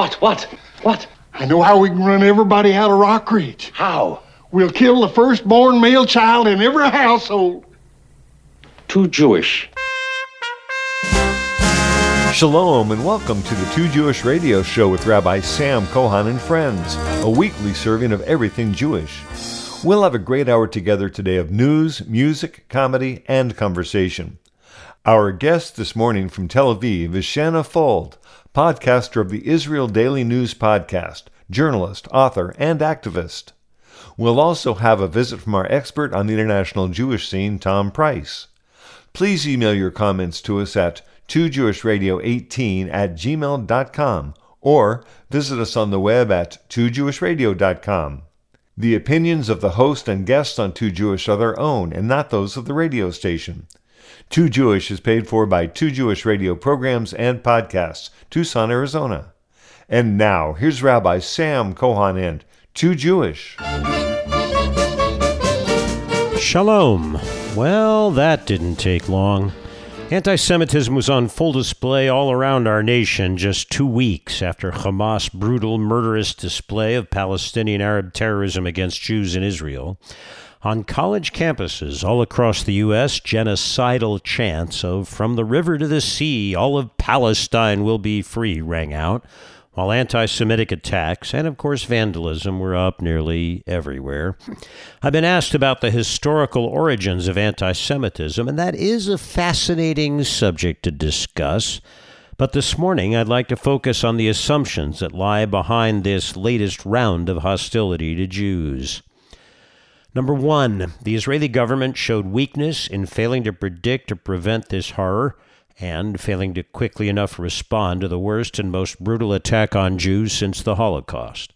What? What? What? I know how we can run everybody out of Rock Ridge. How? We'll kill the firstborn male child in every household. Too Jewish. Shalom and welcome to the Too Jewish Radio Show with Rabbi Sam Kohan and friends, a weekly serving of everything Jewish. We'll have a great hour together today of news, music, comedy, and conversation. Our guest this morning from Tel Aviv is Shanna Fuld, podcaster of the Israel Daily News podcast, journalist, author, and activist. We'll also have a visit from our expert on the international Jewish scene, Tom Price. Please email your comments to us at toojewishradio18 at gmail.com or visit us on the web at toojewishradio.com. The opinions of the host and guests on Too Jewish are their own and not those of the radio station. Too Jewish is paid for by Too Jewish radio programs and podcasts, Tucson, Arizona. And now, here's Rabbi Sam Kohan and Too Jewish. Shalom. Well, that didn't take long. Anti Semitism was on full display all around our nation just two weeks after Hamas' brutal, murderous display of Palestinian Arab terrorism against Jews in Israel. On college campuses all across the U.S., genocidal chants of From the river to the sea, all of Palestine will be free rang out, while anti Semitic attacks and, of course, vandalism were up nearly everywhere. I've been asked about the historical origins of anti Semitism, and that is a fascinating subject to discuss. But this morning, I'd like to focus on the assumptions that lie behind this latest round of hostility to Jews. Number one, the Israeli government showed weakness in failing to predict or prevent this horror and failing to quickly enough respond to the worst and most brutal attack on Jews since the Holocaust.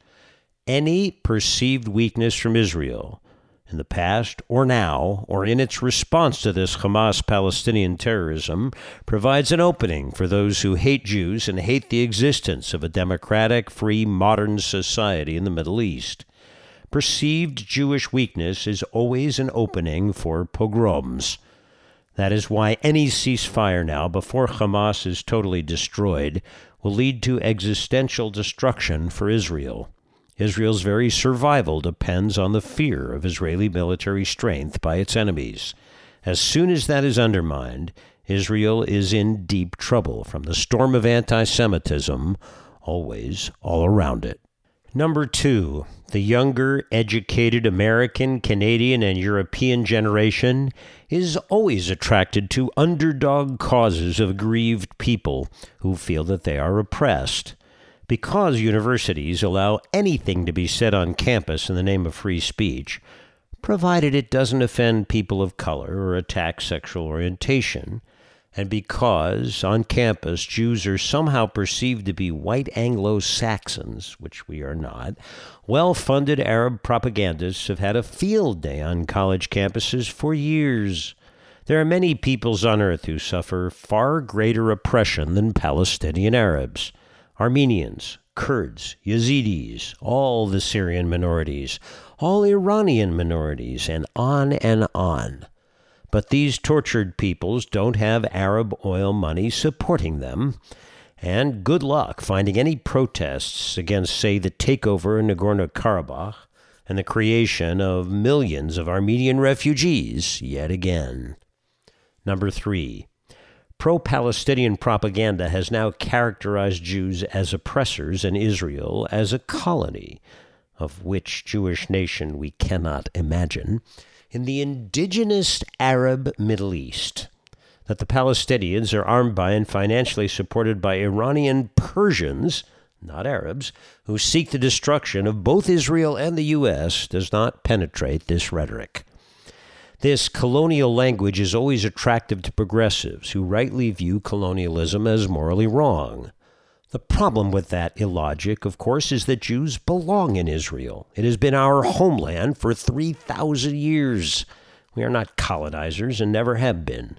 Any perceived weakness from Israel, in the past or now, or in its response to this Hamas Palestinian terrorism, provides an opening for those who hate Jews and hate the existence of a democratic, free, modern society in the Middle East. Perceived Jewish weakness is always an opening for pogroms. That is why any ceasefire now, before Hamas is totally destroyed, will lead to existential destruction for Israel. Israel's very survival depends on the fear of Israeli military strength by its enemies. As soon as that is undermined, Israel is in deep trouble from the storm of anti Semitism, always all around it. Number two, the younger, educated American, Canadian, and European generation is always attracted to underdog causes of aggrieved people who feel that they are oppressed. Because universities allow anything to be said on campus in the name of free speech, provided it doesn't offend people of color or attack sexual orientation, and because on campus Jews are somehow perceived to be white Anglo Saxons, which we are not, well funded Arab propagandists have had a field day on college campuses for years. There are many peoples on earth who suffer far greater oppression than Palestinian Arabs. Armenians, Kurds, Yazidis, all the Syrian minorities, all Iranian minorities, and on and on. But these tortured peoples don't have Arab oil money supporting them. And good luck finding any protests against, say, the takeover in Nagorno Karabakh and the creation of millions of Armenian refugees yet again. Number three, pro Palestinian propaganda has now characterized Jews as oppressors and Israel as a colony, of which Jewish nation we cannot imagine in the indigenous Arab Middle East that the Palestinians are armed by and financially supported by Iranian Persians, not Arabs, who seek the destruction of both Israel and the U.S., does not penetrate this rhetoric. This colonial language is always attractive to progressives who rightly view colonialism as morally wrong. The problem with that illogic, of course, is that Jews belong in Israel. It has been our homeland for 3,000 years. We are not colonizers and never have been.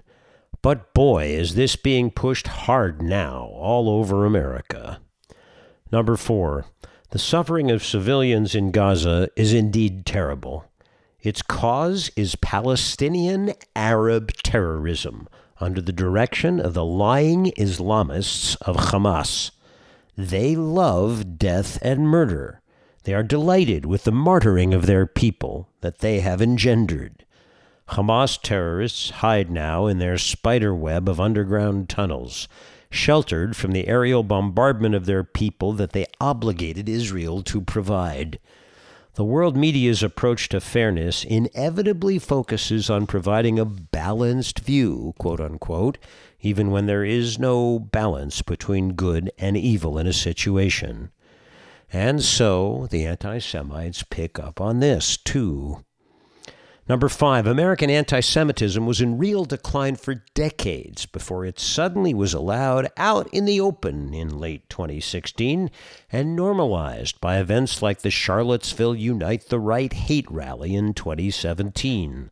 But boy, is this being pushed hard now all over America. Number four, the suffering of civilians in Gaza is indeed terrible. Its cause is Palestinian Arab terrorism under the direction of the lying Islamists of Hamas. They love death and murder. They are delighted with the martyring of their people that they have engendered. Hamas terrorists hide now in their spider web of underground tunnels, sheltered from the aerial bombardment of their people that they obligated Israel to provide. The world media's approach to fairness inevitably focuses on providing a balanced view, quote unquote, even when there is no balance between good and evil in a situation. And so the anti Semites pick up on this, too. Number five, American anti Semitism was in real decline for decades before it suddenly was allowed out in the open in late 2016 and normalized by events like the Charlottesville Unite the Right hate rally in 2017.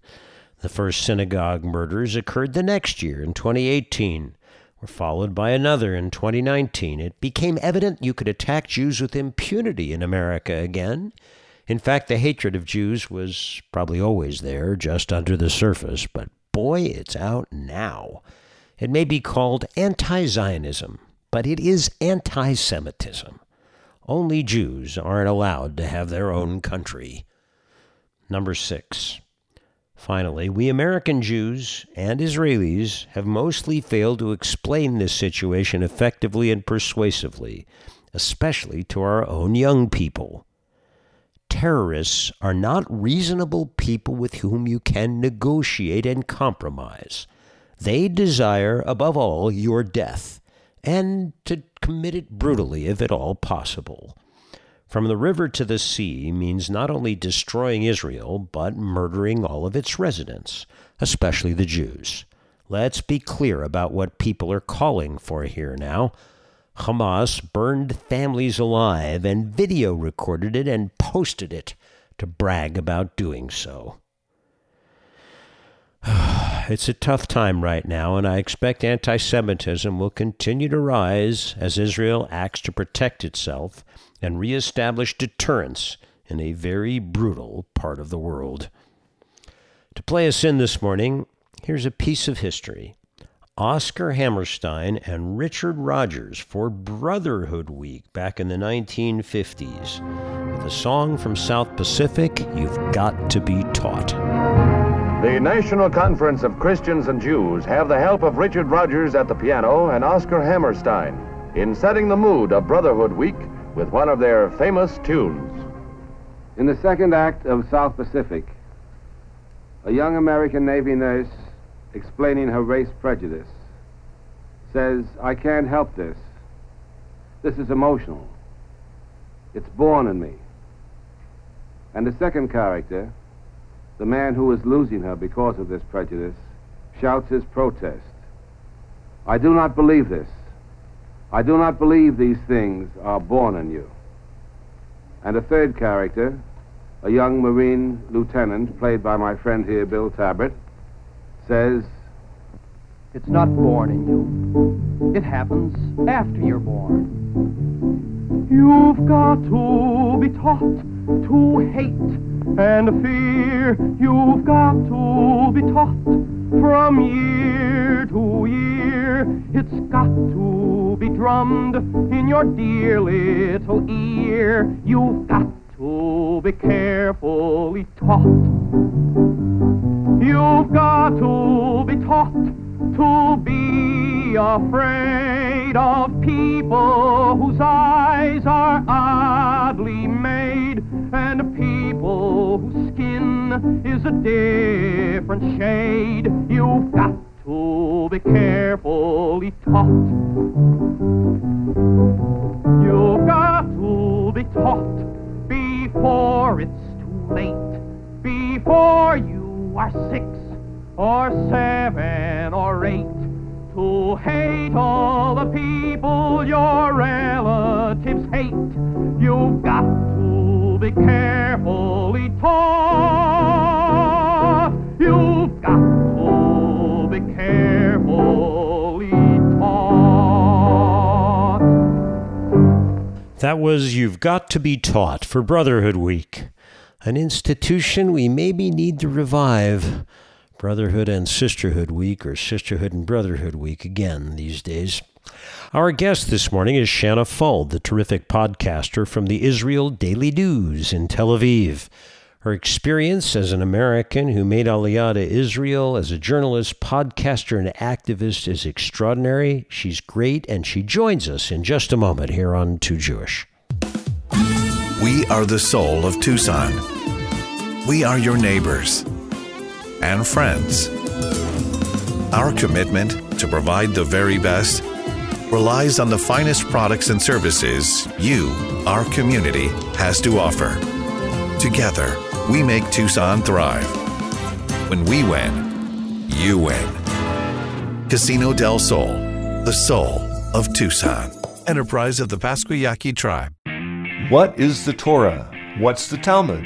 The first synagogue murders occurred the next year in 2018, were followed by another in 2019. It became evident you could attack Jews with impunity in America again in fact, the hatred of Jews was probably always there, just under the surface, but boy, it's out now. It may be called anti Zionism, but it is anti Semitism. Only Jews aren't allowed to have their own country. Number six. Finally, we American Jews and Israelis have mostly failed to explain this situation effectively and persuasively, especially to our own young people terrorists are not reasonable people with whom you can negotiate and compromise. They desire, above all, your death, and to commit it brutally if at all possible. From the river to the sea means not only destroying Israel, but murdering all of its residents, especially the Jews. Let's be clear about what people are calling for here now. Hamas burned families alive and video recorded it and posted it to brag about doing so. It's a tough time right now, and I expect anti Semitism will continue to rise as Israel acts to protect itself and reestablish deterrence in a very brutal part of the world. To play us in this morning, here's a piece of history. Oscar Hammerstein and Richard Rodgers for Brotherhood Week back in the 1950s with a song from South Pacific, You've Got to Be Taught. The National Conference of Christians and Jews have the help of Richard Rodgers at the piano and Oscar Hammerstein in setting the mood of Brotherhood Week with one of their famous tunes. In the second act of South Pacific, a young American Navy nurse explaining her race prejudice, says, I can't help this. This is emotional. It's born in me. And the second character, the man who is losing her because of this prejudice, shouts his protest. I do not believe this. I do not believe these things are born in you. And a third character, a young Marine lieutenant, played by my friend here, Bill Tabbert, says, It's not born in you. It happens after you're born. You've got to be taught to hate and fear. You've got to be taught from year to year. It's got to be drummed in your dear little ear. You've got to be carefully taught. You've got to be taught to be afraid of people whose eyes are oddly made and people whose skin is a different shade. You've got to be carefully taught. You've got to be taught before it's too late, before you are six or seven or eight to hate all the people your relatives hate. You've got to be carefully taught. You've got be carefully taught. That was You've Got to Be Taught for Brotherhood Week an institution we maybe need to revive. Brotherhood and Sisterhood Week, or Sisterhood and Brotherhood Week again these days. Our guest this morning is Shanna Fuld, the terrific podcaster from the Israel Daily News in Tel Aviv. Her experience as an American who made Aliyah to Israel as a journalist, podcaster, and activist is extraordinary. She's great, and she joins us in just a moment here on Too Jewish. We are the soul of Tucson. We are your neighbors and friends. Our commitment to provide the very best relies on the finest products and services you, our community, has to offer. Together, we make Tucson thrive. When we win, you win. Casino del Sol, the soul of Tucson. Enterprise of the Pascua Yaqui tribe. What is the Torah? What's the Talmud?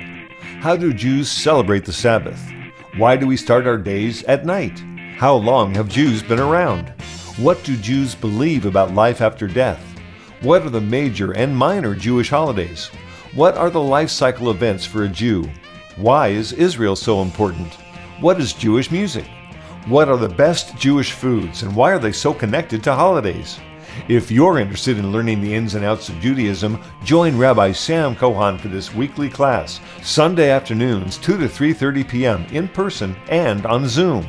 How do Jews celebrate the Sabbath? Why do we start our days at night? How long have Jews been around? What do Jews believe about life after death? What are the major and minor Jewish holidays? What are the life cycle events for a Jew? Why is Israel so important? What is Jewish music? What are the best Jewish foods and why are they so connected to holidays? If you're interested in learning the ins and outs of Judaism, join Rabbi Sam Kohan for this weekly class, Sunday afternoons 2 to 3:30 p.m. in person and on Zoom.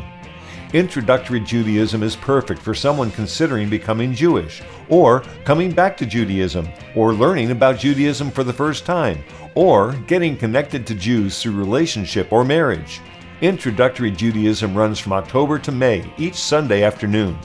Introductory Judaism is perfect for someone considering becoming Jewish, or coming back to Judaism, or learning about Judaism for the first time, or getting connected to Jews through relationship or marriage. Introductory Judaism runs from October to May each Sunday afternoon.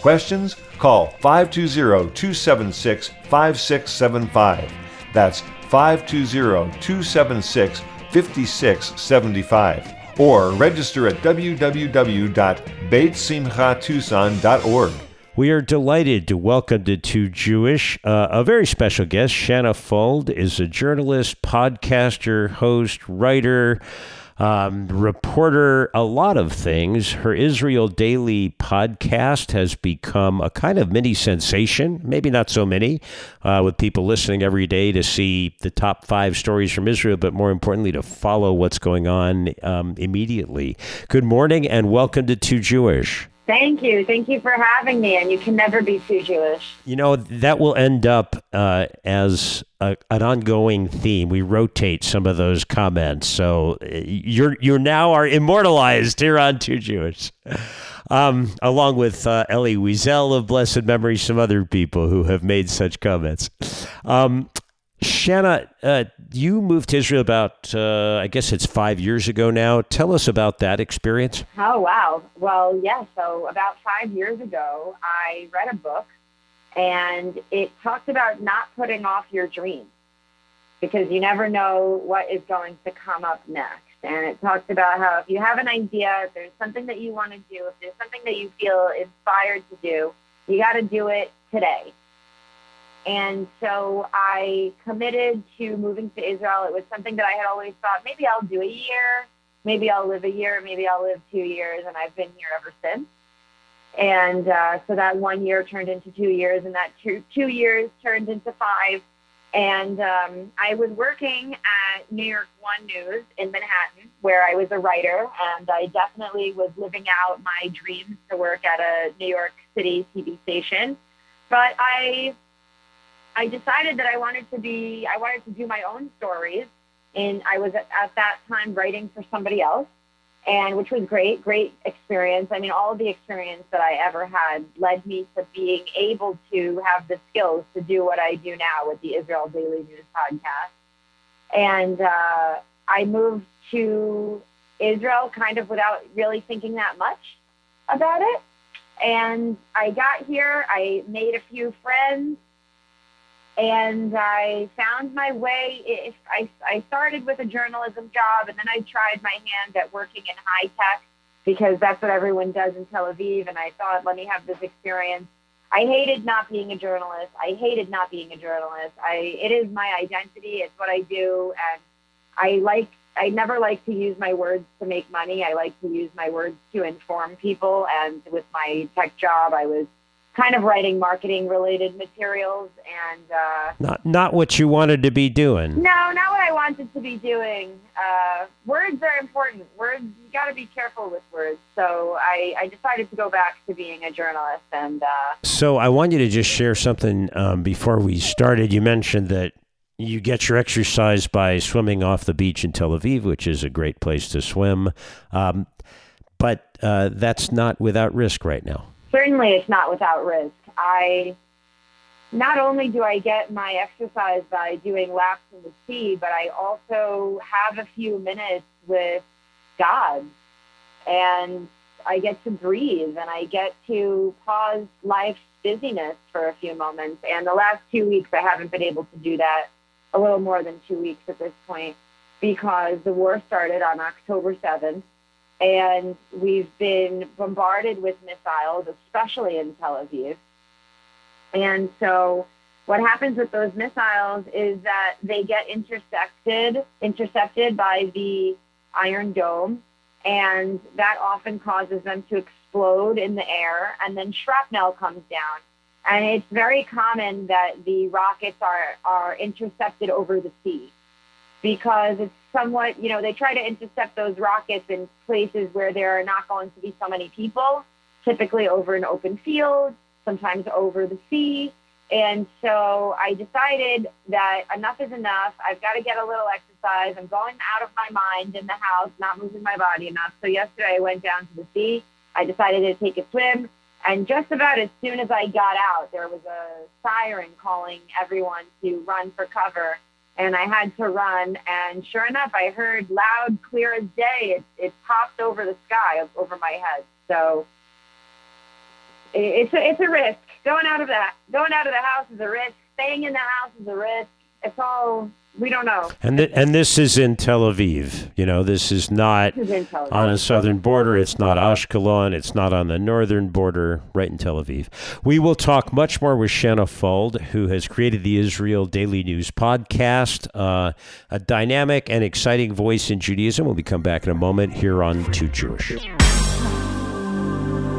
Questions? Call 520 276 5675. That's 520 276 5675. Or register at www.beitsimchatucson.org. We are delighted to welcome to Too Jewish uh, a very special guest. Shanna Fuld is a journalist, podcaster, host, writer, um, reporter, a lot of things. Her Israel Daily podcast has become a kind of mini sensation, maybe not so many, uh, with people listening every day to see the top five stories from Israel, but more importantly, to follow what's going on um, immediately. Good morning and welcome to Too Jewish. Thank you. Thank you for having me. And you can never be too Jewish. You know, that will end up uh, as a, an ongoing theme. We rotate some of those comments. So uh, you're, you're now are immortalized here on Too Jewish. Um, along with uh, Elie Wiesel of blessed memory, some other people who have made such comments. Um, Shanna, uh, you moved to Israel about, uh, I guess it's five years ago now. Tell us about that experience. Oh, wow. Well, yeah. So, about five years ago, I read a book and it talked about not putting off your dreams because you never know what is going to come up next. And it talks about how if you have an idea, if there's something that you want to do, if there's something that you feel inspired to do, you got to do it today. And so I committed to moving to Israel. It was something that I had always thought maybe I'll do a year, maybe I'll live a year, maybe I'll live two years, and I've been here ever since. And uh, so that one year turned into two years, and that two, two years turned into five. And um, I was working at New York One News in Manhattan, where I was a writer, and I definitely was living out my dreams to work at a New York City TV station. But I I decided that I wanted to be, I wanted to do my own stories. And I was at, at that time writing for somebody else, and which was great, great experience. I mean, all of the experience that I ever had led me to being able to have the skills to do what I do now with the Israel Daily News podcast. And uh, I moved to Israel kind of without really thinking that much about it. And I got here, I made a few friends, and I found my way. If I, I started with a journalism job, and then I tried my hand at working in high tech because that's what everyone does in Tel Aviv. And I thought, let me have this experience. I hated not being a journalist. I hated not being a journalist. I it is my identity. It's what I do, and I like. I never like to use my words to make money. I like to use my words to inform people. And with my tech job, I was kind of writing marketing related materials and uh, not not what you wanted to be doing. No, not what I wanted to be doing. Uh, words are important. Words, you got to be careful with words. So I, I decided to go back to being a journalist. And uh, So I want you to just share something um, before we started. You mentioned that you get your exercise by swimming off the beach in Tel Aviv, which is a great place to swim. Um, but uh, that's not without risk right now. Certainly it's not without risk. I not only do I get my exercise by doing laps in the sea, but I also have a few minutes with God and I get to breathe and I get to pause life's busyness for a few moments. And the last two weeks, I haven't been able to do that, a little more than two weeks at this point, because the war started on October 7th. And we've been bombarded with missiles, especially in Tel Aviv. And so what happens with those missiles is that they get intercepted, intercepted by the Iron Dome, and that often causes them to explode in the air, and then shrapnel comes down. And it's very common that the rockets are, are intercepted over the sea because it's somewhat, you know, they try to intercept those rockets in places where there are not going to be so many people, typically over an open field, sometimes over the sea. And so I decided that enough is enough. I've got to get a little exercise. I'm going out of my mind in the house, not moving my body enough. So yesterday I went down to the sea. I decided to take a swim. And just about as soon as I got out, there was a siren calling everyone to run for cover. And I had to run. And sure enough, I heard loud, clear as day. It, it popped over the sky over my head. So it- it's a, it's a risk. Going out of that, going out of the house is a risk. Staying in the house is a risk. It's all we don't know. And th- and this is in Tel Aviv. You know, this is not This is in Tel Aviv. on a southern border. It's not Ashkelon. It's not on the northern border. Right in Tel Aviv. We will talk much more with Shanna Fuld, who has created the Israel Daily News podcast, uh, a dynamic and exciting voice in Judaism. We'll be come back in a moment here on Too Jewish.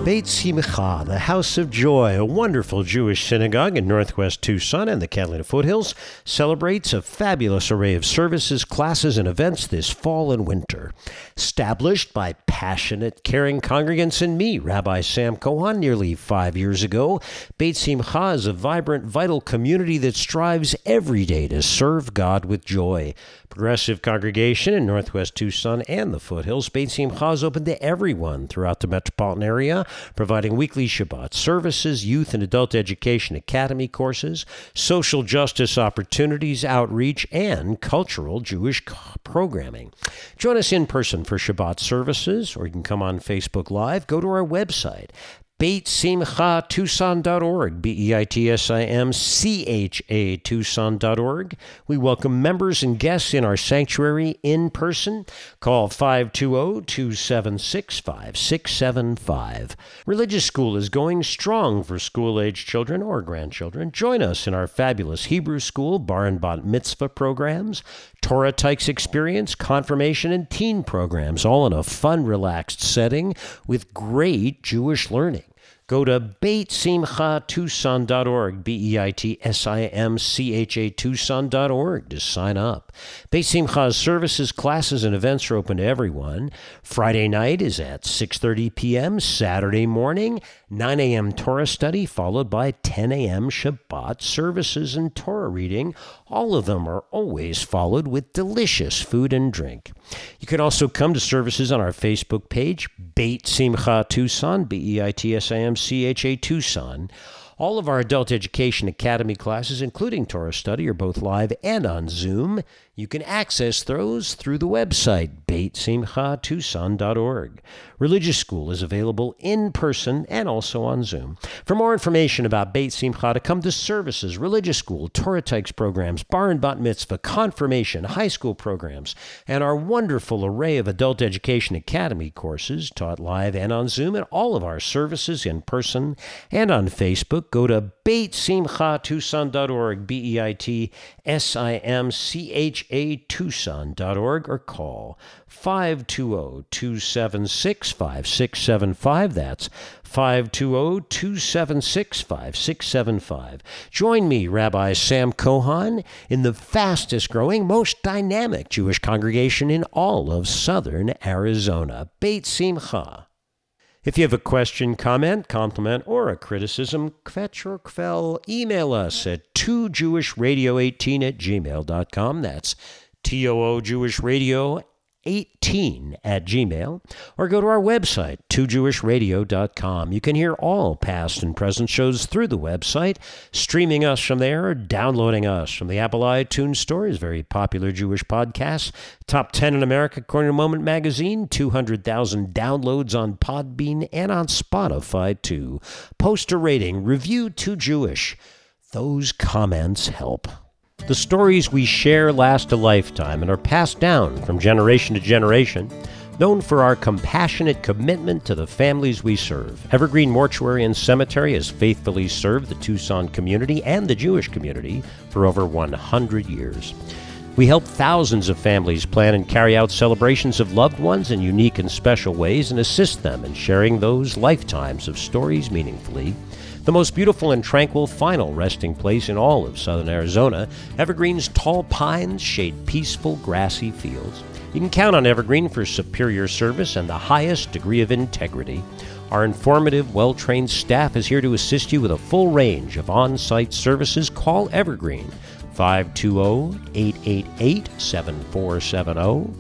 Beit Simcha, the House of Joy, a wonderful Jewish synagogue in northwest Tucson and the Catalina foothills, celebrates a fabulous array of services, classes, and events this fall and winter. Established by passionate, caring congregants and me, Rabbi Sam Cohen, nearly five years ago, Beit Simcha is a vibrant, vital community that strives every day to serve God with joy. Progressive congregation in northwest Tucson and the foothills, Beit Simcha is open to everyone throughout the metropolitan area, providing weekly Shabbat services, youth and adult education academy courses, social justice opportunities, outreach, and cultural Jewish programming. Join us in person for Shabbat services, or you can come on Facebook Live. Go to our website, BeitSimchaTucson.org, B E I T S I M C H A Tucson.org. We welcome members and guests in our sanctuary in person. Call 520 276 5675. Religious School is going strong for school age children or grandchildren. Join us in our fabulous Hebrew School, Bar and Bat Mitzvah programs, Torah Tykes Experience, confirmation, and teen programs, all in a fun, relaxed setting with great Jewish learning. Go to BeitSimchaTucson.org, B E I T S I M C H A Tucson.org to sign up. Beit Simcha's services, classes, and events are open to everyone. Friday night is at 6.30 p.m., Saturday morning, 9 a.m. Torah study, followed by 10 a.m. Shabbat services and Torah reading. All of them are always followed with delicious food and drink. You can also come to services on our Facebook page, Beit Simcha Tucson, B E I T S I M C H A Tucson. All of our Adult Education Academy classes, including Torah Study, are both live and on Zoom. You can access those through the website, BeitSimchaTucson.org. Religious School is available in person and also on Zoom. For more information about Beit Simcha, to come to services, Religious School, Torah Tykes programs, Bar and Bat Mitzvah, Confirmation, high school programs, and our wonderful array of Adult Education Academy courses taught live and on Zoom, and all of our services in person and on Facebook, Facebook, go to beitsimchatucson.org, B E I T S I M C H A Tucson.org, or call 520 276 5675. That's 520 276 5675. Join me, Rabbi Sam Kohan, in the fastest growing, most dynamic Jewish congregation in all of southern Arizona, Beit Simcha. If you have a question, comment, compliment, or a criticism, kvetch or kvel, email us at toojewishradio18 at gmail.com. That's T-O-O Jewish Radio 18 at gmail or go to our website toojewishradio.com you can hear all past and present shows through the website streaming us from there or downloading us from the apple itunes store. Is very popular jewish podcast. Top 10 in america according to moment magazine 200000 downloads on podbean and on spotify too. Post a rating review to jewish. Those comments help the stories we share last a lifetime and are passed down from generation to generation, known for our compassionate commitment to the families we serve. Evergreen Mortuary and Cemetery has faithfully served the Tucson community and the Jewish community for over 100 years. We help thousands of families plan and carry out celebrations of loved ones in unique and special ways and assist them in sharing those lifetimes of stories meaningfully. The most beautiful and tranquil final resting place in all of southern Arizona, Evergreen's tall pines shade peaceful grassy fields. You can count on Evergreen for superior service and the highest degree of integrity. Our informative, well trained staff is here to assist you with a full range of on site services. Call Evergreen 520 888 7470.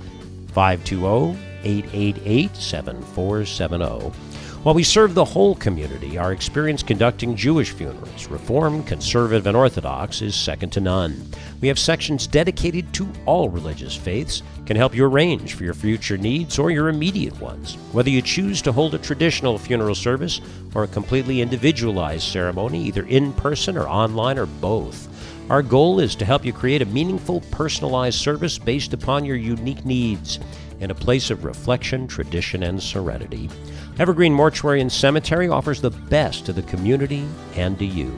520 888 7470. While we serve the whole community, our experience conducting Jewish funerals, Reformed, Conservative, and Orthodox, is second to none. We have sections dedicated to all religious faiths, can help you arrange for your future needs or your immediate ones. Whether you choose to hold a traditional funeral service or a completely individualized ceremony, either in person or online or both. Our goal is to help you create a meaningful, personalized service based upon your unique needs in a place of reflection, tradition, and serenity. Evergreen Mortuary and Cemetery offers the best to the community and to you.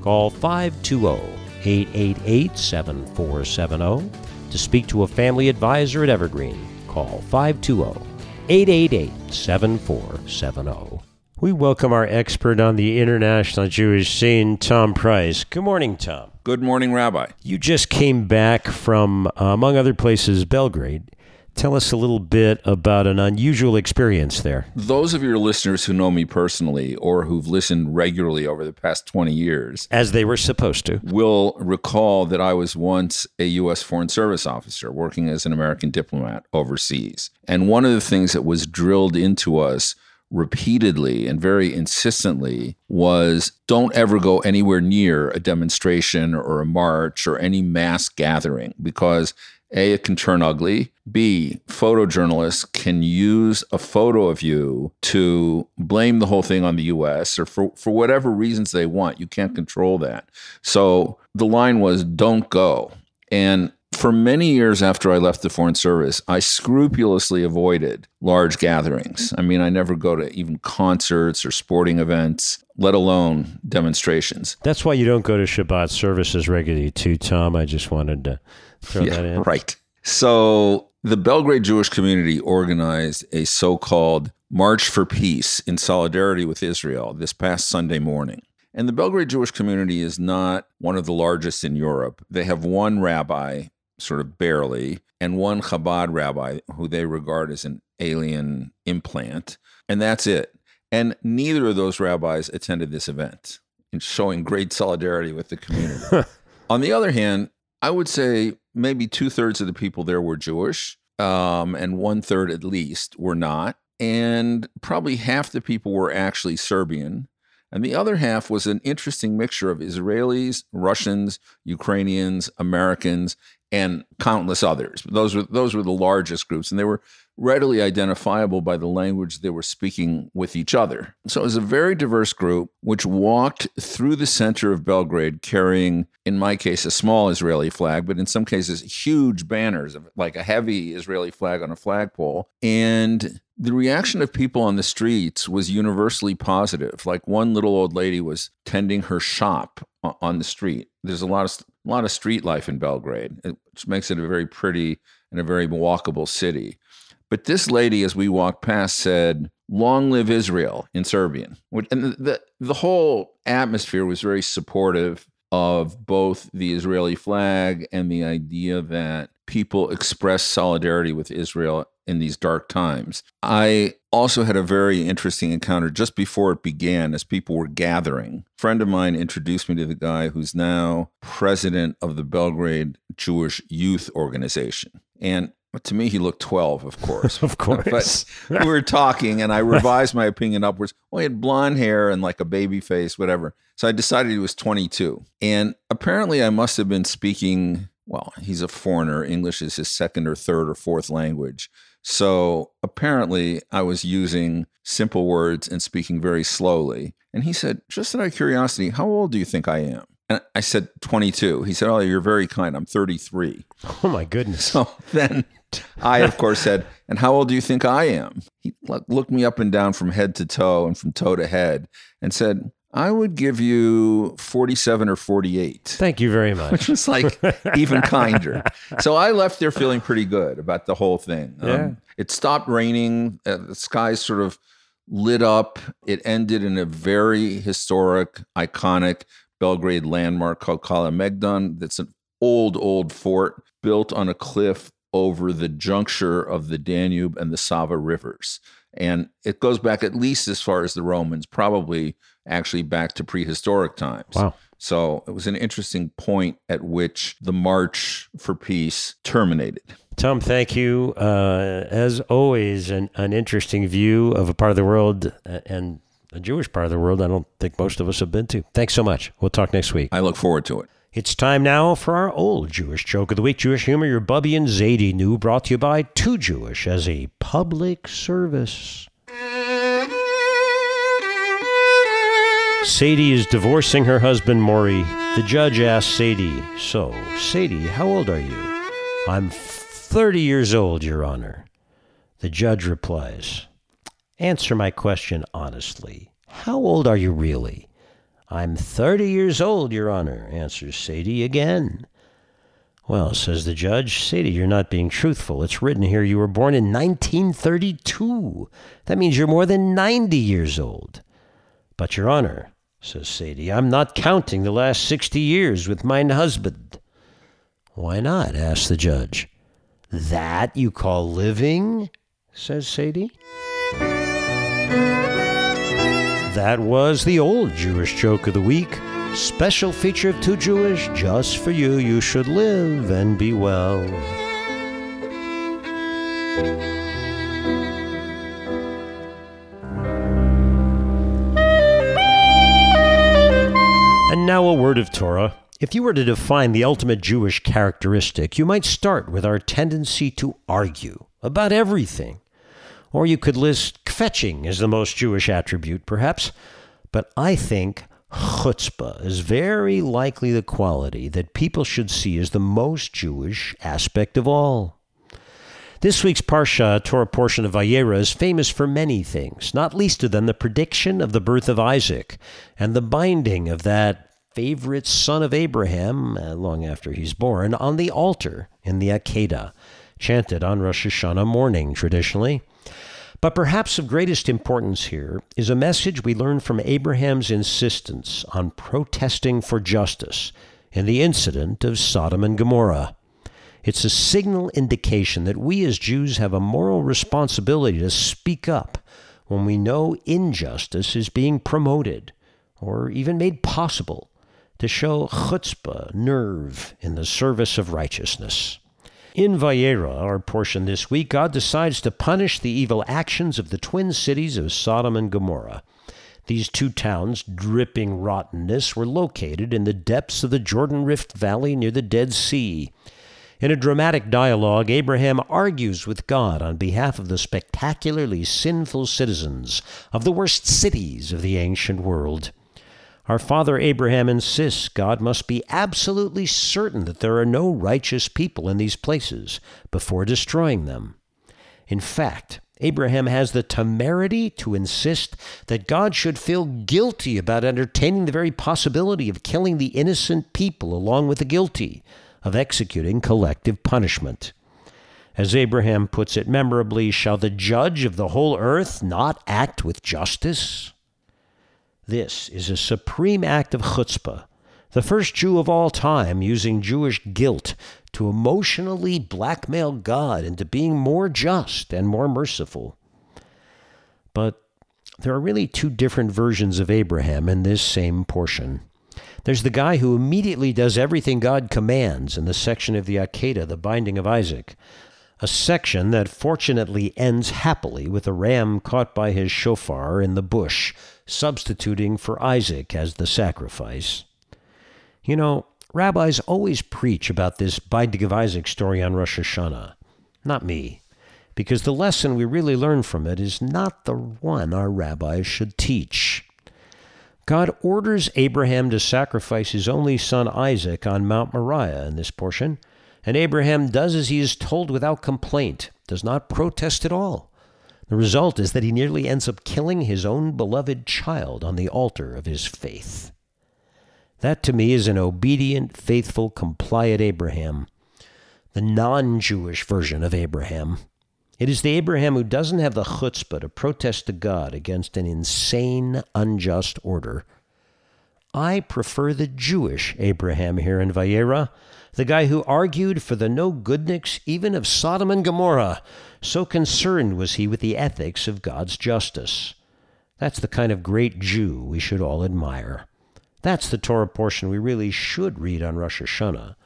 Call 520 888 7470 to speak to a family advisor at Evergreen. Call 520 888 7470. We welcome our expert on the international Jewish scene, Tom Price. Good morning, Tom. Good morning, Rabbi. You just came back from, uh, among other places, Belgrade. Tell us a little bit about an unusual experience there. Those of your listeners who know me personally or who've listened regularly over the past 20 years, as they were supposed to, will recall that I was once a U.S. Foreign Service officer working as an American diplomat overseas. And one of the things that was drilled into us repeatedly and very insistently was don't ever go anywhere near a demonstration or a march or any mass gathering because a, it can turn ugly. B, photojournalists can use a photo of you to blame the whole thing on the US or for, for whatever reasons they want. You can't control that. So the line was don't go. And for many years after I left the Foreign Service, I scrupulously avoided large gatherings. I mean, I never go to even concerts or sporting events, let alone demonstrations. That's why you don't go to Shabbat services regularly, too, Tom. I just wanted to throw yeah, that in. Right. So the Belgrade Jewish community organized a so called March for Peace in solidarity with Israel this past Sunday morning. And the Belgrade Jewish community is not one of the largest in Europe. They have one rabbi, sort of barely, and one Chabad rabbi who they regard as an alien implant. And that's it. And neither of those rabbis attended this event, in showing great solidarity with the community. On the other hand, I would say maybe two thirds of the people there were Jewish, um, and one third at least were not. And probably half the people were actually Serbian. And the other half was an interesting mixture of Israelis, Russians, Ukrainians, Americans, and countless others. Those were those were the largest groups, and they were readily identifiable by the language they were speaking with each other. So it was a very diverse group which walked through the center of Belgrade carrying, in my case, a small Israeli flag, but in some cases, huge banners, like a heavy Israeli flag on a flagpole. And the reaction of people on the streets was universally positive. Like one little old lady was tending her shop on the street. There's a lot of a lot of street life in Belgrade, which makes it a very pretty and a very walkable city. But this lady, as we walked past, said, "Long live Israel" in Serbian, and the, the, whole atmosphere was very supportive of both the Israeli flag and the idea that people express solidarity with Israel in these dark times. I also had a very interesting encounter just before it began as people were gathering. A friend of mine introduced me to the guy who's now president of the Belgrade Jewish Youth Organization. And to me, he looked 12, of course. of course. but we were talking, and I revised my opinion upwards. Well, he had blonde hair and like a baby face, whatever. So I decided he was 22. And apparently, I must have been speaking, well, he's a foreigner. English is his second or third or fourth language. So apparently, I was using simple words and speaking very slowly. And he said, just out of curiosity, how old do you think I am? And I said, 22. He said, Oh, you're very kind. I'm 33. Oh, my goodness. So then I, of course, said, And how old do you think I am? He looked me up and down from head to toe and from toe to head and said, I would give you 47 or 48. Thank you very much. Which was like even kinder. So I left there feeling pretty good about the whole thing. Yeah. Um, it stopped raining. Uh, the sky sort of lit up. It ended in a very historic, iconic Belgrade landmark called Kalemegdan. That's an old, old fort built on a cliff over the juncture of the Danube and the Sava rivers. And it goes back at least as far as the Romans, probably actually back to prehistoric times. Wow. So it was an interesting point at which the march for peace terminated. Tom, thank you. Uh, as always, an, an interesting view of a part of the world uh, and a Jewish part of the world I don't think most of us have been to. Thanks so much. We'll talk next week. I look forward to it. It's time now for our old Jewish joke of the week, Jewish humor. Your Bubby and Zadie knew, brought to you by Too Jewish as a public service. Sadie is divorcing her husband, Maury. The judge asks Sadie, So, Sadie, how old are you? I'm 30 years old, Your Honor. The judge replies, Answer my question honestly. How old are you really? I'm 30 years old, Your Honor, answers Sadie again. Well, says the judge, Sadie, you're not being truthful. It's written here you were born in 1932. That means you're more than 90 years old. But, Your Honor, says Sadie, I'm not counting the last 60 years with mine husband. Why not? asks the judge. That you call living? says Sadie. That was the old Jewish joke of the week. Special feature of Too Jewish just for you. You should live and be well. And now a word of Torah. If you were to define the ultimate Jewish characteristic, you might start with our tendency to argue about everything. Or you could list kvetching as the most Jewish attribute, perhaps. But I think chutzpah is very likely the quality that people should see as the most Jewish aspect of all. This week's Parsha, Torah portion of Vayera, is famous for many things, not least of them the prediction of the birth of Isaac and the binding of that favorite son of Abraham, uh, long after he's born, on the altar in the Akedah, chanted on Rosh Hashanah morning traditionally. But perhaps of greatest importance here is a message we learn from Abraham's insistence on protesting for justice in the incident of Sodom and Gomorrah. It's a signal indication that we as Jews have a moral responsibility to speak up when we know injustice is being promoted or even made possible, to show chutzpah, nerve, in the service of righteousness. In Vayera, our portion this week, God decides to punish the evil actions of the twin cities of Sodom and Gomorrah. These two towns, dripping rottenness, were located in the depths of the Jordan Rift Valley near the Dead Sea. In a dramatic dialogue, Abraham argues with God on behalf of the spectacularly sinful citizens of the worst cities of the ancient world. Our father Abraham insists God must be absolutely certain that there are no righteous people in these places before destroying them. In fact, Abraham has the temerity to insist that God should feel guilty about entertaining the very possibility of killing the innocent people along with the guilty, of executing collective punishment. As Abraham puts it memorably, shall the judge of the whole earth not act with justice? This is a supreme act of chutzpah, the first Jew of all time using Jewish guilt to emotionally blackmail God into being more just and more merciful. But there are really two different versions of Abraham in this same portion. There's the guy who immediately does everything God commands in the section of the Akedah, the binding of Isaac, a section that fortunately ends happily with a ram caught by his shofar in the bush substituting for Isaac as the sacrifice. You know, rabbis always preach about this binding of Isaac story on Rosh Hashanah. Not me, because the lesson we really learn from it is not the one our rabbis should teach. God orders Abraham to sacrifice his only son Isaac on Mount Moriah in this portion, and Abraham does as he is told without complaint, does not protest at all. The result is that he nearly ends up killing his own beloved child on the altar of his faith. That to me is an obedient, faithful, compliant Abraham, the non Jewish version of Abraham. It is the Abraham who doesn't have the chutzpah to protest to God against an insane, unjust order. I prefer the Jewish Abraham here in Vayera, the guy who argued for the no goodness even of Sodom and Gomorrah, so concerned was he with the ethics of God's justice. That's the kind of great Jew we should all admire. That's the Torah portion we really should read on Rosh Hashanah.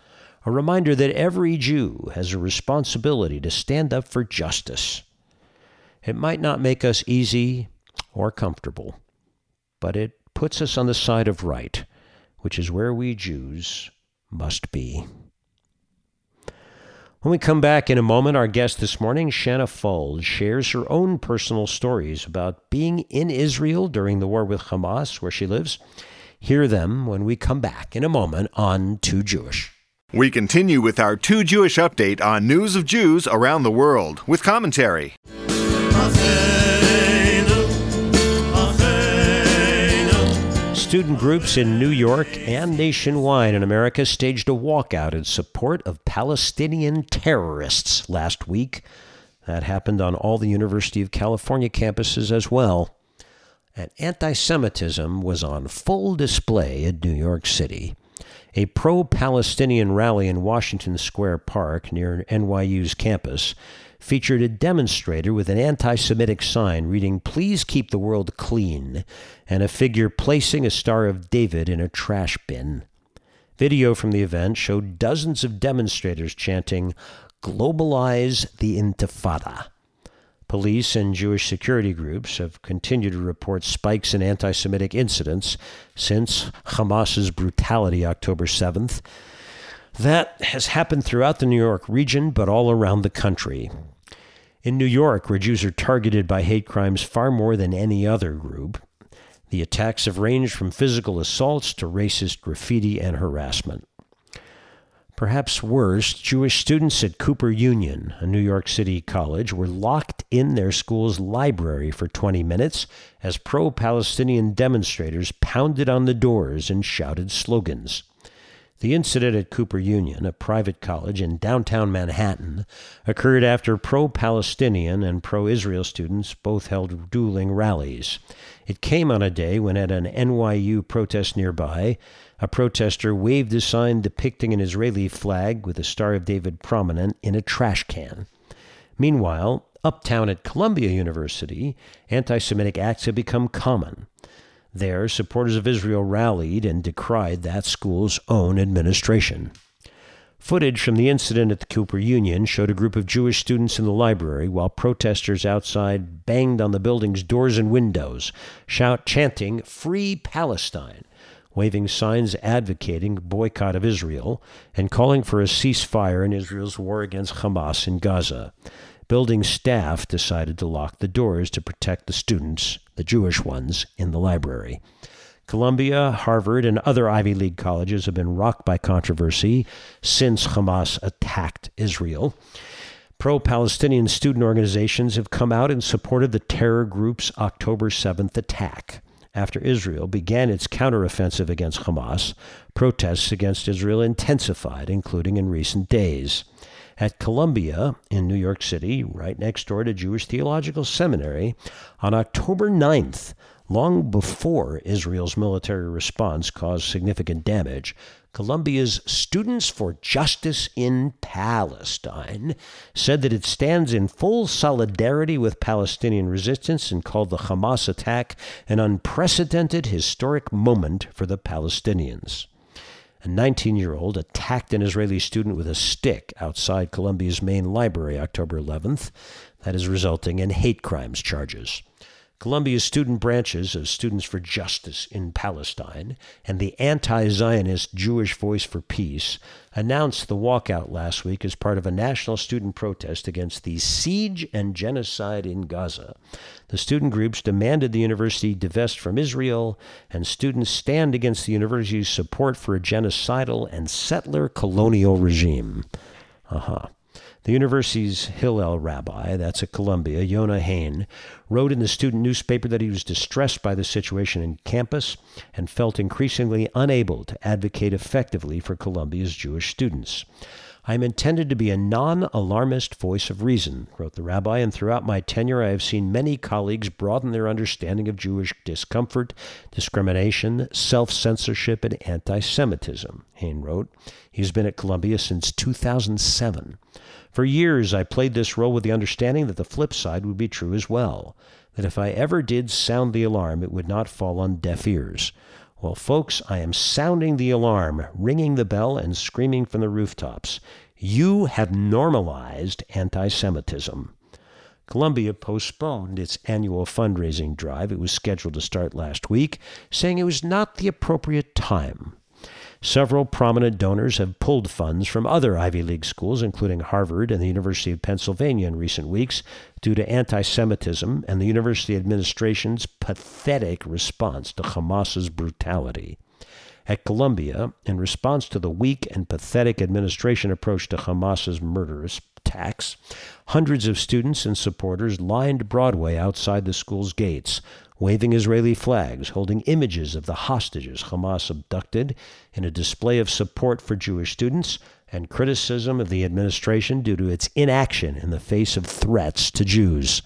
A reminder that every Jew has a responsibility to stand up for justice. It might not make us easy or comfortable, but it puts us on the side of right, which is where we Jews must be. When we come back in a moment, our guest this morning, Shanna Fuld, shares her own personal stories about being in Israel during the war with Hamas, where she lives. Hear them when we come back in a moment on Too Jewish. We continue with our Too Jewish update on news of Jews around the world with commentary. Student groups in New York and nationwide in America staged a walkout in support of Palestinian terrorists last week. That happened on all the University of California campuses as well. And anti Semitism was on full display in New York City. A pro Palestinian rally in Washington Square Park near NYU's campus featured a demonstrator with an anti Semitic sign reading, Please keep the world clean, and a figure placing a Star of David in a trash bin. Video from the event showed dozens of demonstrators chanting, Globalize the Intifada. Police and Jewish security groups have continued to report spikes in anti Semitic incidents since Hamas's brutality October 7th. That has happened throughout the New York region, but all around the country. In New York, where Jews are targeted by hate crimes far more than any other group, the attacks have ranged from physical assaults to racist graffiti and harassment. Perhaps worse, Jewish students at Cooper Union, a New York City college, were locked in their school's library for 20 minutes as pro Palestinian demonstrators pounded on the doors and shouted slogans. The incident at Cooper Union, a private college in downtown Manhattan, occurred after pro Palestinian and pro Israel students both held dueling rallies. It came on a day when, at an NYU protest nearby, a protester waved a sign depicting an Israeli flag with a Star of David prominent in a trash can. Meanwhile, uptown at Columbia University, anti Semitic acts have become common. There, supporters of Israel rallied and decried that school's own administration. Footage from the incident at the Cooper Union showed a group of Jewish students in the library while protesters outside banged on the building's doors and windows, shout chanting, Free Palestine, waving signs advocating boycott of Israel and calling for a ceasefire in Israel's war against Hamas in Gaza. Building staff decided to lock the doors to protect the students, the Jewish ones, in the library. Columbia, Harvard, and other Ivy League colleges have been rocked by controversy since Hamas attacked Israel. Pro Palestinian student organizations have come out in support of the terror group's October 7th attack. After Israel began its counteroffensive against Hamas, protests against Israel intensified, including in recent days. At Columbia in New York City, right next door to Jewish Theological Seminary, on October 9th, long before Israel's military response caused significant damage, Columbia's Students for Justice in Palestine said that it stands in full solidarity with Palestinian resistance and called the Hamas attack an unprecedented historic moment for the Palestinians. A 19 year old attacked an Israeli student with a stick outside Columbia's main library October 11th. That is resulting in hate crimes charges. Columbia's student branches of Students for Justice in Palestine and the anti Zionist Jewish Voice for Peace announced the walkout last week as part of a national student protest against the siege and genocide in Gaza. The student groups demanded the university divest from Israel, and students stand against the university's support for a genocidal and settler colonial regime. Uh huh. The university's Hillel rabbi, that's at Columbia, Yonah Hain, wrote in the student newspaper that he was distressed by the situation in campus and felt increasingly unable to advocate effectively for Columbia's Jewish students. I am intended to be a non alarmist voice of reason, wrote the rabbi, and throughout my tenure I have seen many colleagues broaden their understanding of Jewish discomfort, discrimination, self censorship, and anti Semitism, Hain wrote. He's been at Columbia since 2007. For years, I played this role with the understanding that the flip side would be true as well, that if I ever did sound the alarm, it would not fall on deaf ears. Well, folks, I am sounding the alarm, ringing the bell, and screaming from the rooftops. You have normalized anti Semitism. Columbia postponed its annual fundraising drive. It was scheduled to start last week, saying it was not the appropriate time. Several prominent donors have pulled funds from other Ivy League schools, including Harvard and the University of Pennsylvania, in recent weeks due to anti Semitism and the university administration's pathetic response to Hamas's brutality. At Columbia, in response to the weak and pathetic administration approach to Hamas's murderous attacks, hundreds of students and supporters lined Broadway outside the school's gates, waving Israeli flags, holding images of the hostages Hamas abducted in a display of support for Jewish students and criticism of the administration due to its inaction in the face of threats to Jews.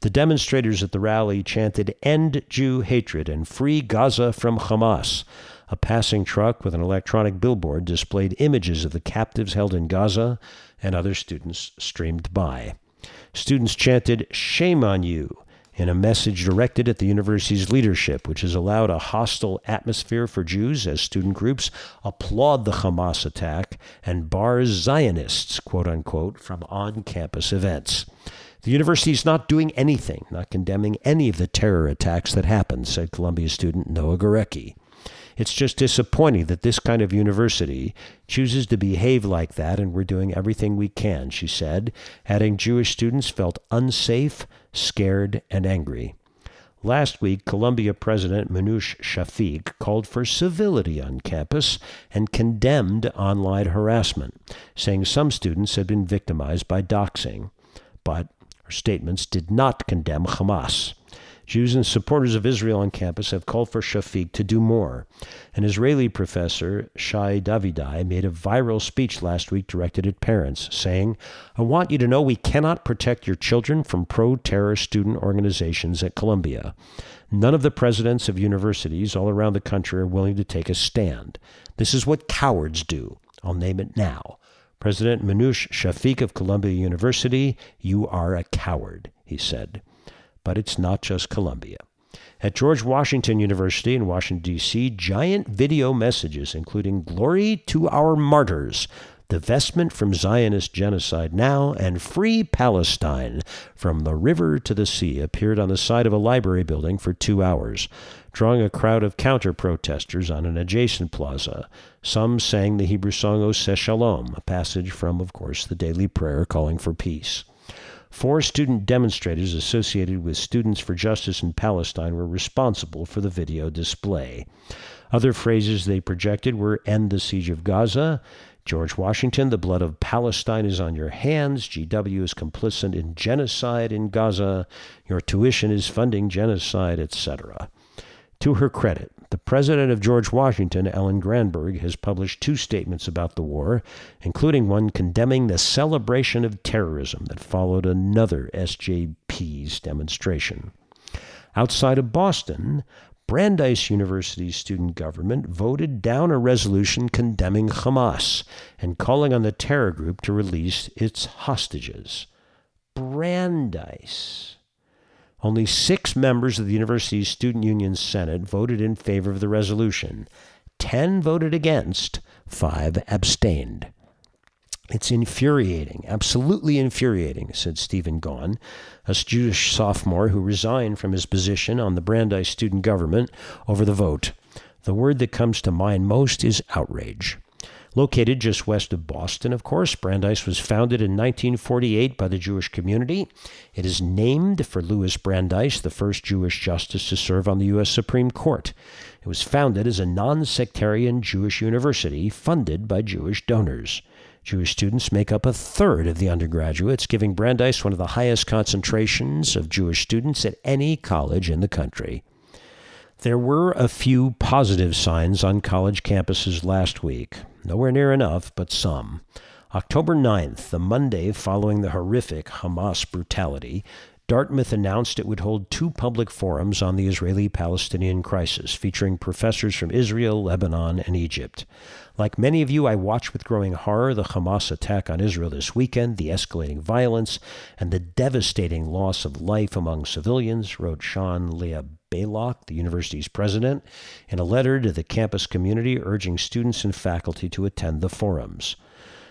The demonstrators at the rally chanted, End Jew hatred and free Gaza from Hamas. A passing truck with an electronic billboard displayed images of the captives held in Gaza, and other students streamed by. Students chanted, Shame on you in a message directed at the university's leadership, which has allowed a hostile atmosphere for Jews as student groups applaud the Hamas attack and bars Zionists, quote unquote, from on campus events. The university is not doing anything, not condemning any of the terror attacks that happened, said Columbia student Noah Gorecki. It's just disappointing that this kind of university chooses to behave like that, and we're doing everything we can, she said, adding Jewish students felt unsafe, scared, and angry. Last week, Columbia President Minouche Shafik called for civility on campus and condemned online harassment, saying some students had been victimized by doxing. But her statements did not condemn Hamas. Jews and supporters of Israel on campus have called for Shafik to do more. An Israeli professor, Shai Davidai, made a viral speech last week directed at parents, saying, I want you to know we cannot protect your children from pro terror student organizations at Columbia. None of the presidents of universities all around the country are willing to take a stand. This is what cowards do. I'll name it now. President Minouche Shafik of Columbia University, you are a coward, he said. But it's not just Columbia. At George Washington University in Washington, D.C., giant video messages, including Glory to Our Martyrs, the vestment from Zionist Genocide Now, and Free Palestine from the River to the Sea appeared on the side of a library building for two hours, drawing a crowd of counter protesters on an adjacent plaza. Some sang the Hebrew song Oseh Shalom, a passage from, of course, the daily prayer calling for peace. Four student demonstrators associated with Students for Justice in Palestine were responsible for the video display. Other phrases they projected were End the Siege of Gaza, George Washington, the blood of Palestine is on your hands. GW is complicit in genocide in Gaza. Your tuition is funding genocide, etc. To her credit, the president of George Washington, Ellen Granberg, has published two statements about the war, including one condemning the celebration of terrorism that followed another SJP's demonstration. Outside of Boston, Brandeis University's student government voted down a resolution condemning Hamas and calling on the terror group to release its hostages. Brandeis. Only six members of the university's student union senate voted in favor of the resolution. Ten voted against, five abstained. It's infuriating, absolutely infuriating, said Stephen Gaughan, a Jewish sophomore who resigned from his position on the Brandeis student government over the vote. The word that comes to mind most is outrage. Located just west of Boston, of course, Brandeis was founded in 1948 by the Jewish community. It is named for Louis Brandeis, the first Jewish justice to serve on the U.S. Supreme Court. It was founded as a non sectarian Jewish university funded by Jewish donors. Jewish students make up a third of the undergraduates, giving Brandeis one of the highest concentrations of Jewish students at any college in the country. There were a few positive signs on college campuses last week. Nowhere near enough, but some. October 9th, the Monday following the horrific Hamas brutality, Dartmouth announced it would hold two public forums on the Israeli Palestinian crisis, featuring professors from Israel, Lebanon, and Egypt. Like many of you, I watched with growing horror the Hamas attack on Israel this weekend, the escalating violence, and the devastating loss of life among civilians, wrote Sian Leah Beilock, the university's president, in a letter to the campus community urging students and faculty to attend the forums.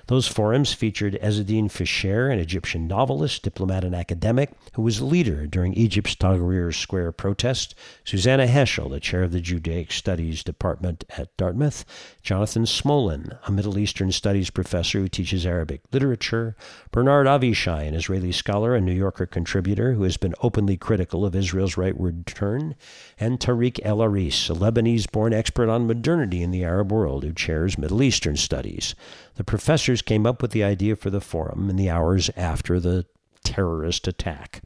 Those forums featured Ezzedine Fishere, an Egyptian novelist, diplomat, and academic who was leader during Egypt's Tahrir Square protest, Susannah Heschel, the chair of the Judaic Studies Department at Dartmouth, Jonathan Smolin, a Middle Eastern Studies professor who teaches Arabic literature, Bernard Avishai, an Israeli scholar and New Yorker contributor who has been openly critical of Israel's rightward turn, and Tarek El Ariss, a Lebanese born expert on modernity in the Arab world who chairs Middle Eastern Studies. The professors came up with the idea for the forum in the hours after the terrorist attack.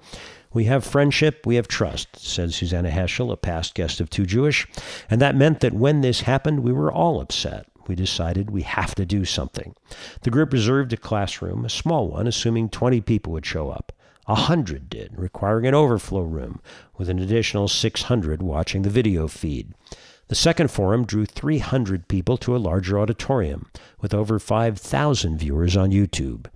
We have friendship, we have trust, said Susannah Heschel, a past guest of Too Jewish, and that meant that when this happened, we were all upset. We decided we have to do something. The group reserved a classroom, a small one, assuming 20 people would show up. A hundred did, requiring an overflow room, with an additional 600 watching the video feed. The second forum drew 300 people to a larger auditorium, with over 5,000 viewers on YouTube.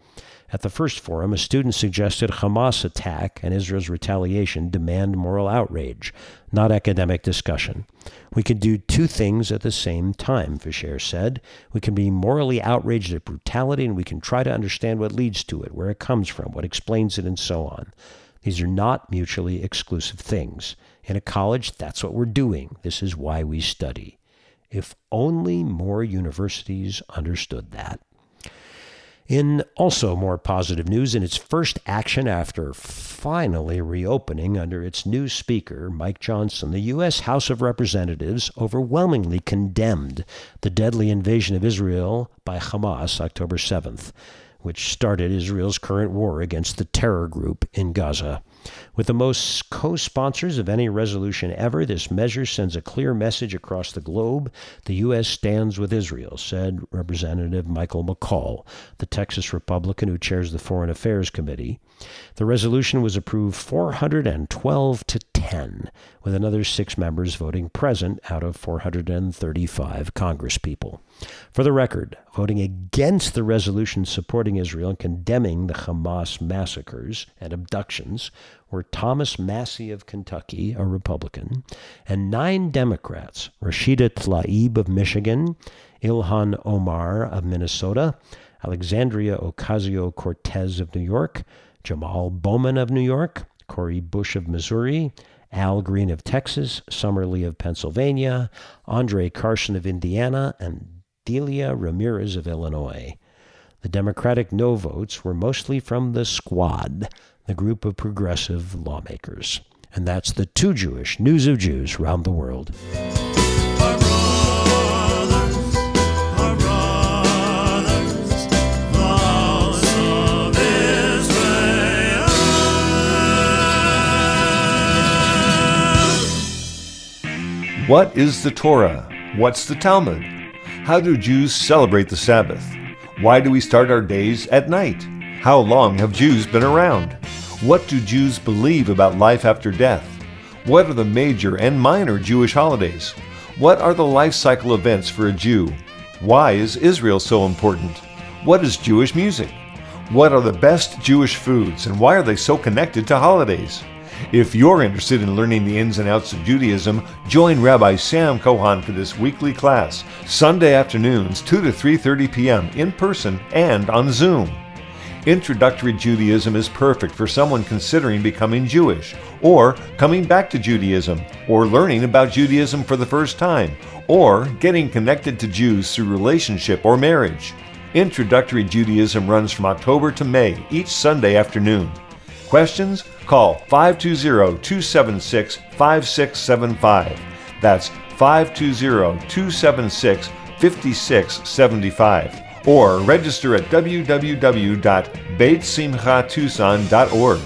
At the first forum, a student suggested Hamas attack and Israel's retaliation demand moral outrage, not academic discussion. We can do two things at the same time, Fishere said. We can be morally outraged at brutality, and we can try to understand what leads to it, where it comes from, what explains it, and so on. These are not mutually exclusive things. In a college, that's what we're doing. This is why we study. If only more universities understood that. In also more positive news, in its first action after finally reopening under its new Speaker, Mike Johnson, the U.S. House of Representatives overwhelmingly condemned the deadly invasion of Israel by Hamas October 7th, which started Israel's current war against the terror group in Gaza. With the most co sponsors of any resolution ever, this measure sends a clear message across the globe. The U.S. stands with Israel, said Representative Michael McCaul, the Texas Republican who chairs the Foreign Affairs Committee. The resolution was approved 412 to 10, with another six members voting present out of 435 congresspeople. For the record, voting against the resolution supporting Israel and condemning the Hamas massacres and abductions were Thomas Massie of Kentucky, a Republican, and nine Democrats Rashida Tlaib of Michigan, Ilhan Omar of Minnesota, Alexandria Ocasio Cortez of New York, Jamal Bowman of New York, Cori Bush of Missouri, Al Green of Texas, Summer Lee of Pennsylvania, Andre Carson of Indiana, and Delia Ramirez of Illinois. The Democratic no votes were mostly from the Squad, the group of progressive lawmakers. And that's the Too Jewish News of Jews around the world. What is the Torah? What's the Talmud? How do Jews celebrate the Sabbath? Why do we start our days at night? How long have Jews been around? What do Jews believe about life after death? What are the major and minor Jewish holidays? What are the life cycle events for a Jew? Why is Israel so important? What is Jewish music? What are the best Jewish foods and why are they so connected to holidays? If you're interested in learning the ins and outs of Judaism, join Rabbi Sam Kohan for this weekly class, Sunday afternoons 2 to 3:30 p.m. in person and on Zoom. Introductory Judaism is perfect for someone considering becoming Jewish, or coming back to Judaism, or learning about Judaism for the first time, or getting connected to Jews through relationship or marriage. Introductory Judaism runs from October to May each Sunday afternoon. Questions? Call 520 276 5675. That's 520 276 5675. Or register at www.beitsimchatucson.org.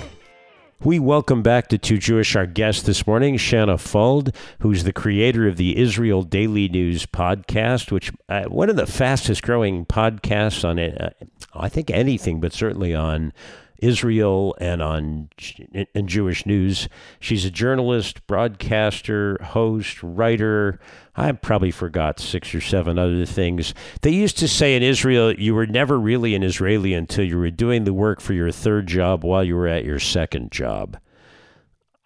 We welcome back to Too Jewish our guest this morning, Shanna Fuld, who's the creator of the Israel Daily News podcast, which uh, one of the fastest growing podcasts on it. Uh, I think anything, but certainly on Israel and on and Jewish news. She's a journalist, broadcaster, host, writer. I probably forgot six or seven other things. They used to say in Israel, you were never really an Israeli until you were doing the work for your third job while you were at your second job.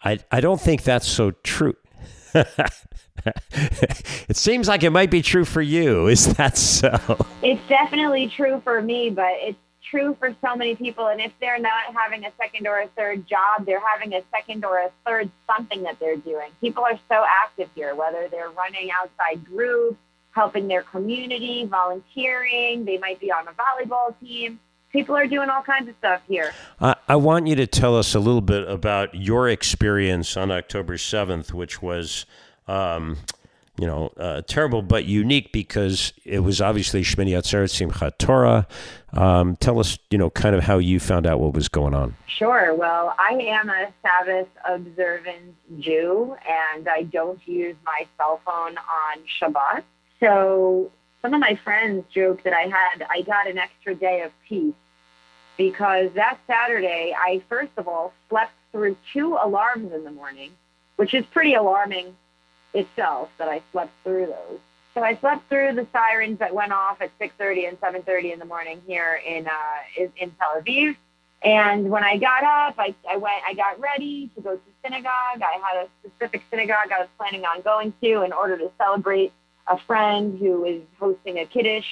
I, I don't think that's so true. it seems like it might be true for you. Is that so? It's definitely true for me, but it's true for so many people. And if they're not having a second or a third job, they're having a second or a third something that they're doing. People are so active here, whether they're running outside groups, helping their community, volunteering, they might be on a volleyball team. People are doing all kinds of stuff here. I, want you to tell us a little bit about your experience on October 7th, which was. Um, you know, uh, terrible but unique because it was obviously Shmini Atzeret Simchat Torah. Um, tell us, you know, kind of how you found out what was going on. Sure. Well, I am a Sabbath observant Jew, and I don't use my cell phone on Shabbat. So some of my friends joke that I had I got an extra day of peace because that Saturday I first of all slept through two alarms in the morning, which is pretty alarming itself that I slept through those. So I slept through the sirens that went off at 6:30 and 7:30 in the morning here in uh, in Tel Aviv. And when I got up, I, I went, I got ready to go to synagogue. I had a specific synagogue I was planning on going to in order to celebrate a friend who was hosting a kiddush.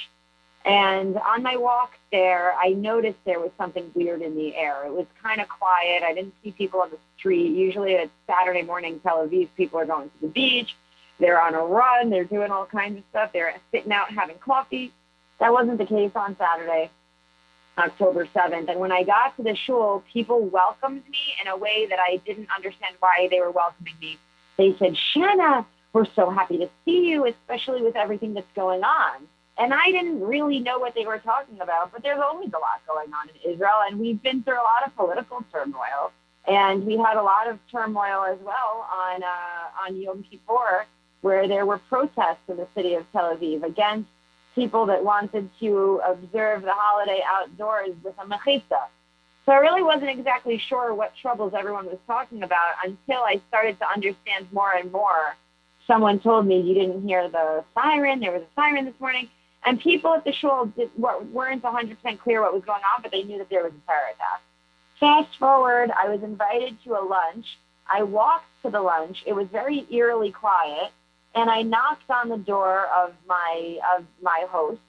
And on my walk there, I noticed there was something weird in the air. It was kind of quiet. I didn't see people on the street. Usually at Saturday morning, Tel Aviv, people are going to the beach. They're on a run. They're doing all kinds of stuff. They're sitting out having coffee. That wasn't the case on Saturday, October 7th. And when I got to the shul, people welcomed me in a way that I didn't understand why they were welcoming me. They said, Shanna, we're so happy to see you, especially with everything that's going on. And I didn't really know what they were talking about, but there's always a lot going on in Israel, and we've been through a lot of political turmoil, and we had a lot of turmoil as well on uh, on Yom Kippur, where there were protests in the city of Tel Aviv against people that wanted to observe the holiday outdoors with a mechitza. So I really wasn't exactly sure what troubles everyone was talking about until I started to understand more and more. Someone told me you didn't hear the siren. There was a siren this morning. And people at the shul did, weren't 100% clear what was going on, but they knew that there was a terror attack. Fast forward, I was invited to a lunch. I walked to the lunch. It was very eerily quiet, and I knocked on the door of my of my host.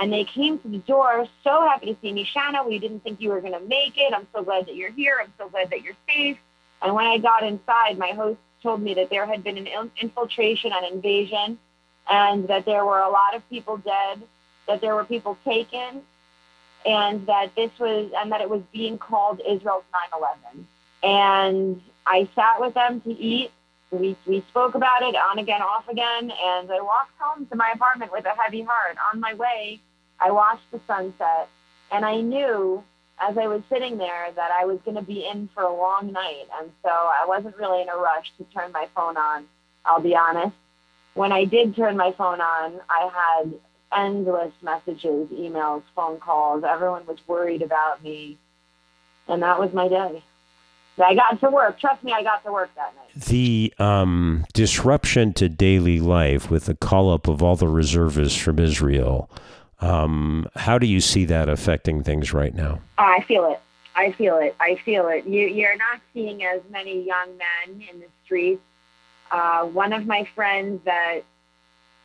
And they came to the door, so happy to see me. Shanna, we didn't think you were going to make it. I'm so glad that you're here. I'm so glad that you're safe. And when I got inside, my host told me that there had been an infiltration and invasion and that there were a lot of people dead, that there were people taken, and that this was, and that it was being called Israel's 9-11. And I sat with them to eat. We, we spoke about it on again, off again, and I walked home to my apartment with a heavy heart. On my way, I watched the sunset, and I knew as I was sitting there that I was going to be in for a long night. And so I wasn't really in a rush to turn my phone on, I'll be honest. When I did turn my phone on, I had endless messages, emails, phone calls. Everyone was worried about me. And that was my day. I got to work. Trust me, I got to work that night. The um, disruption to daily life with the call up of all the reservists from Israel um, how do you see that affecting things right now? Oh, I feel it. I feel it. I feel it. You, you're not seeing as many young men in the streets. Uh, one of my friends that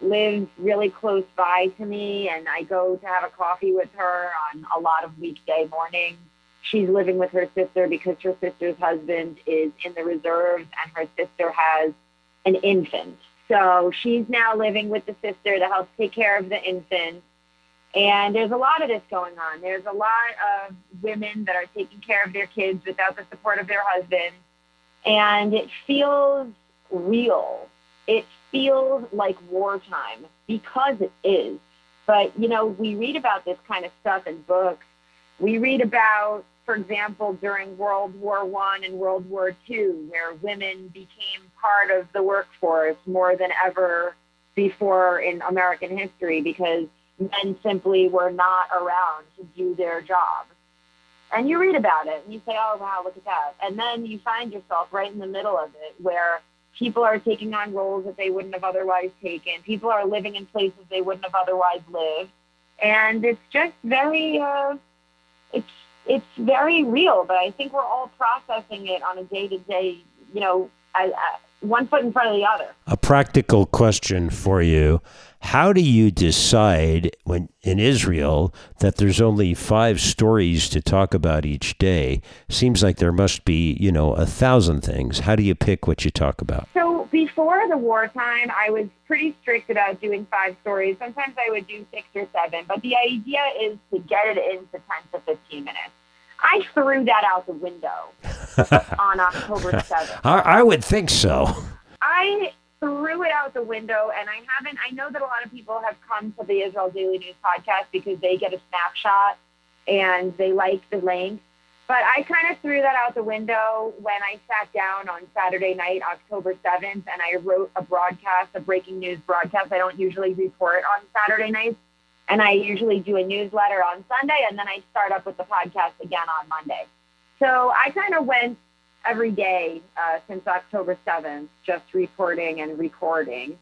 lives really close by to me, and I go to have a coffee with her on a lot of weekday mornings. She's living with her sister because her sister's husband is in the reserves, and her sister has an infant. So she's now living with the sister to help take care of the infant and there's a lot of this going on. There's a lot of women that are taking care of their kids without the support of their husbands. And it feels real. It feels like wartime because it is. But, you know, we read about this kind of stuff in books. We read about, for example, during World War One and World War Two, where women became part of the workforce more than ever before in American history because men simply were not around to do their job. And you read about it and you say, oh, wow, look at that. And then you find yourself right in the middle of it where people are taking on roles that they wouldn't have otherwise taken. People are living in places they wouldn't have otherwise lived. And it's just very, uh, it's, it's very real, but I think we're all processing it on a day to day, you know, I, as one foot in front of the other. A practical question for you. How do you decide when in Israel that there's only five stories to talk about each day? Seems like there must be, you know, a thousand things. How do you pick what you talk about? So before the wartime, I was pretty strict about doing five stories. Sometimes I would do six or seven, but the idea is to get it into 10 to 15 minutes. I threw that out the window on October 7th. I, I would think so. I threw it out the window, and I haven't. I know that a lot of people have come to the Israel Daily News podcast because they get a snapshot and they like the length. But I kind of threw that out the window when I sat down on Saturday night, October 7th, and I wrote a broadcast, a breaking news broadcast. I don't usually report on Saturday nights and I usually do a newsletter on Sunday, and then I start up with the podcast again on Monday. So I kind of went every day uh, since October 7th, just reporting and recording.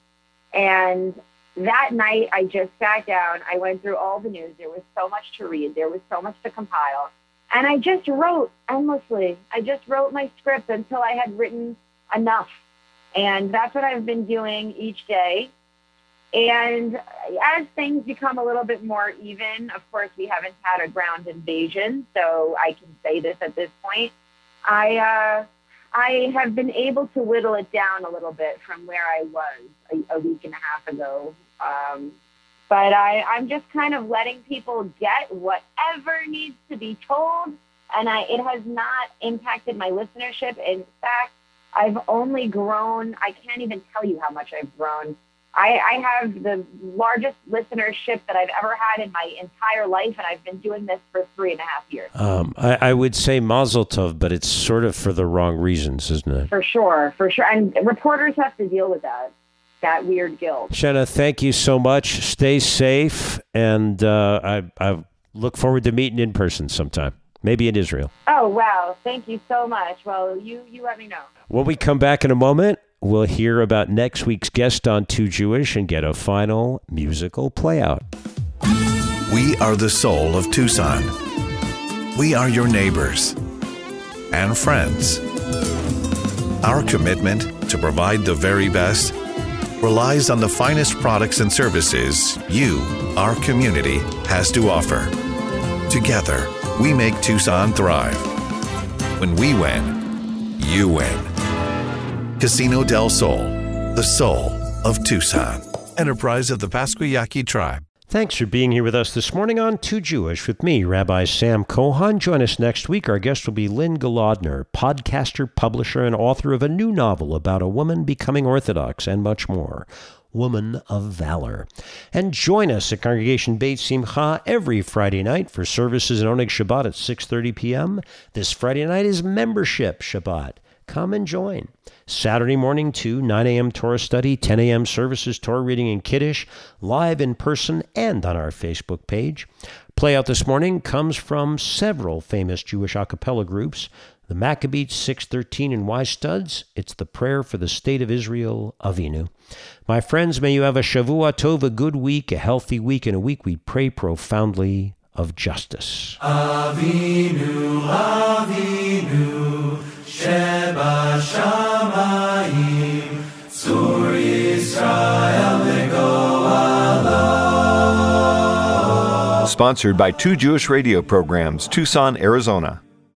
And that night, I just sat down. I went through all the news. There was so much to read. There was so much to compile. And I just wrote endlessly. I just wrote my script until I had written enough. And that's what I've been doing each day. And as things become a little bit more even, of course, we haven't had a ground invasion, so I can say this at this point. I uh, I have been able to whittle it down a little bit from where I was a, a week and a half ago. Um, but I, I'm just kind of letting people get whatever needs to be told, and I, it has not impacted my listenership. In fact, I've only grown. I can't even tell you how much I've grown I, I have the largest listenership that I've ever had in my entire life, and I've been doing this for three and a half years. Um, I, I, would say Mazel Tov, but it's sort of for the wrong reasons, isn't it? For sure, for sure. And reporters have to deal with that, that weird guilt. Shanna, thank you so much. Stay safe, and uh, I, I look forward to meeting in person sometime. Maybe in Israel. Oh wow! Thank you so much. Well, you you let me know. When we come back in a moment, We'll hear about next week's guest on Too Jewish and get a final musical playout. We are the soul of Tucson. We are your neighbors and friends. Our commitment to provide the very best relies on the finest products and services you, our community, has to offer. Together, we make Tucson thrive. When we win, you win. Casino del Sol, the soul of Tucson. Enterprise of the Pascua Yaqui Tribe. Thanks for being here with us this morning on Too Jewish with me, Rabbi Sam Kohan. Join us next week. Our guest will be Lynne Golodner, podcaster, publisher, and author of a new novel about a woman becoming Orthodox and much more. Woman of Valor. And join us at Congregation Beit Simcha every Friday night for services in Oneg Shabbat at 6.30 p.m. This Friday night is Membership Shabbat. Come and join. Saturday morning, too, 9 a.m. Torah study, 10 a.m. services, Torah reading and Kiddush, live in person and on our Facebook page. Play out this morning comes from several famous Jewish a cappella groups the Maccabeats 613 and Y Studs. It's the prayer for the state of Israel, Avinu. My friends, may you have a Shavua Tov, a good week, a healthy week, and a week we pray profoundly of justice. Avinu, Avinu, Sponsored by Too Jewish radio programs, Tucson, Arizona.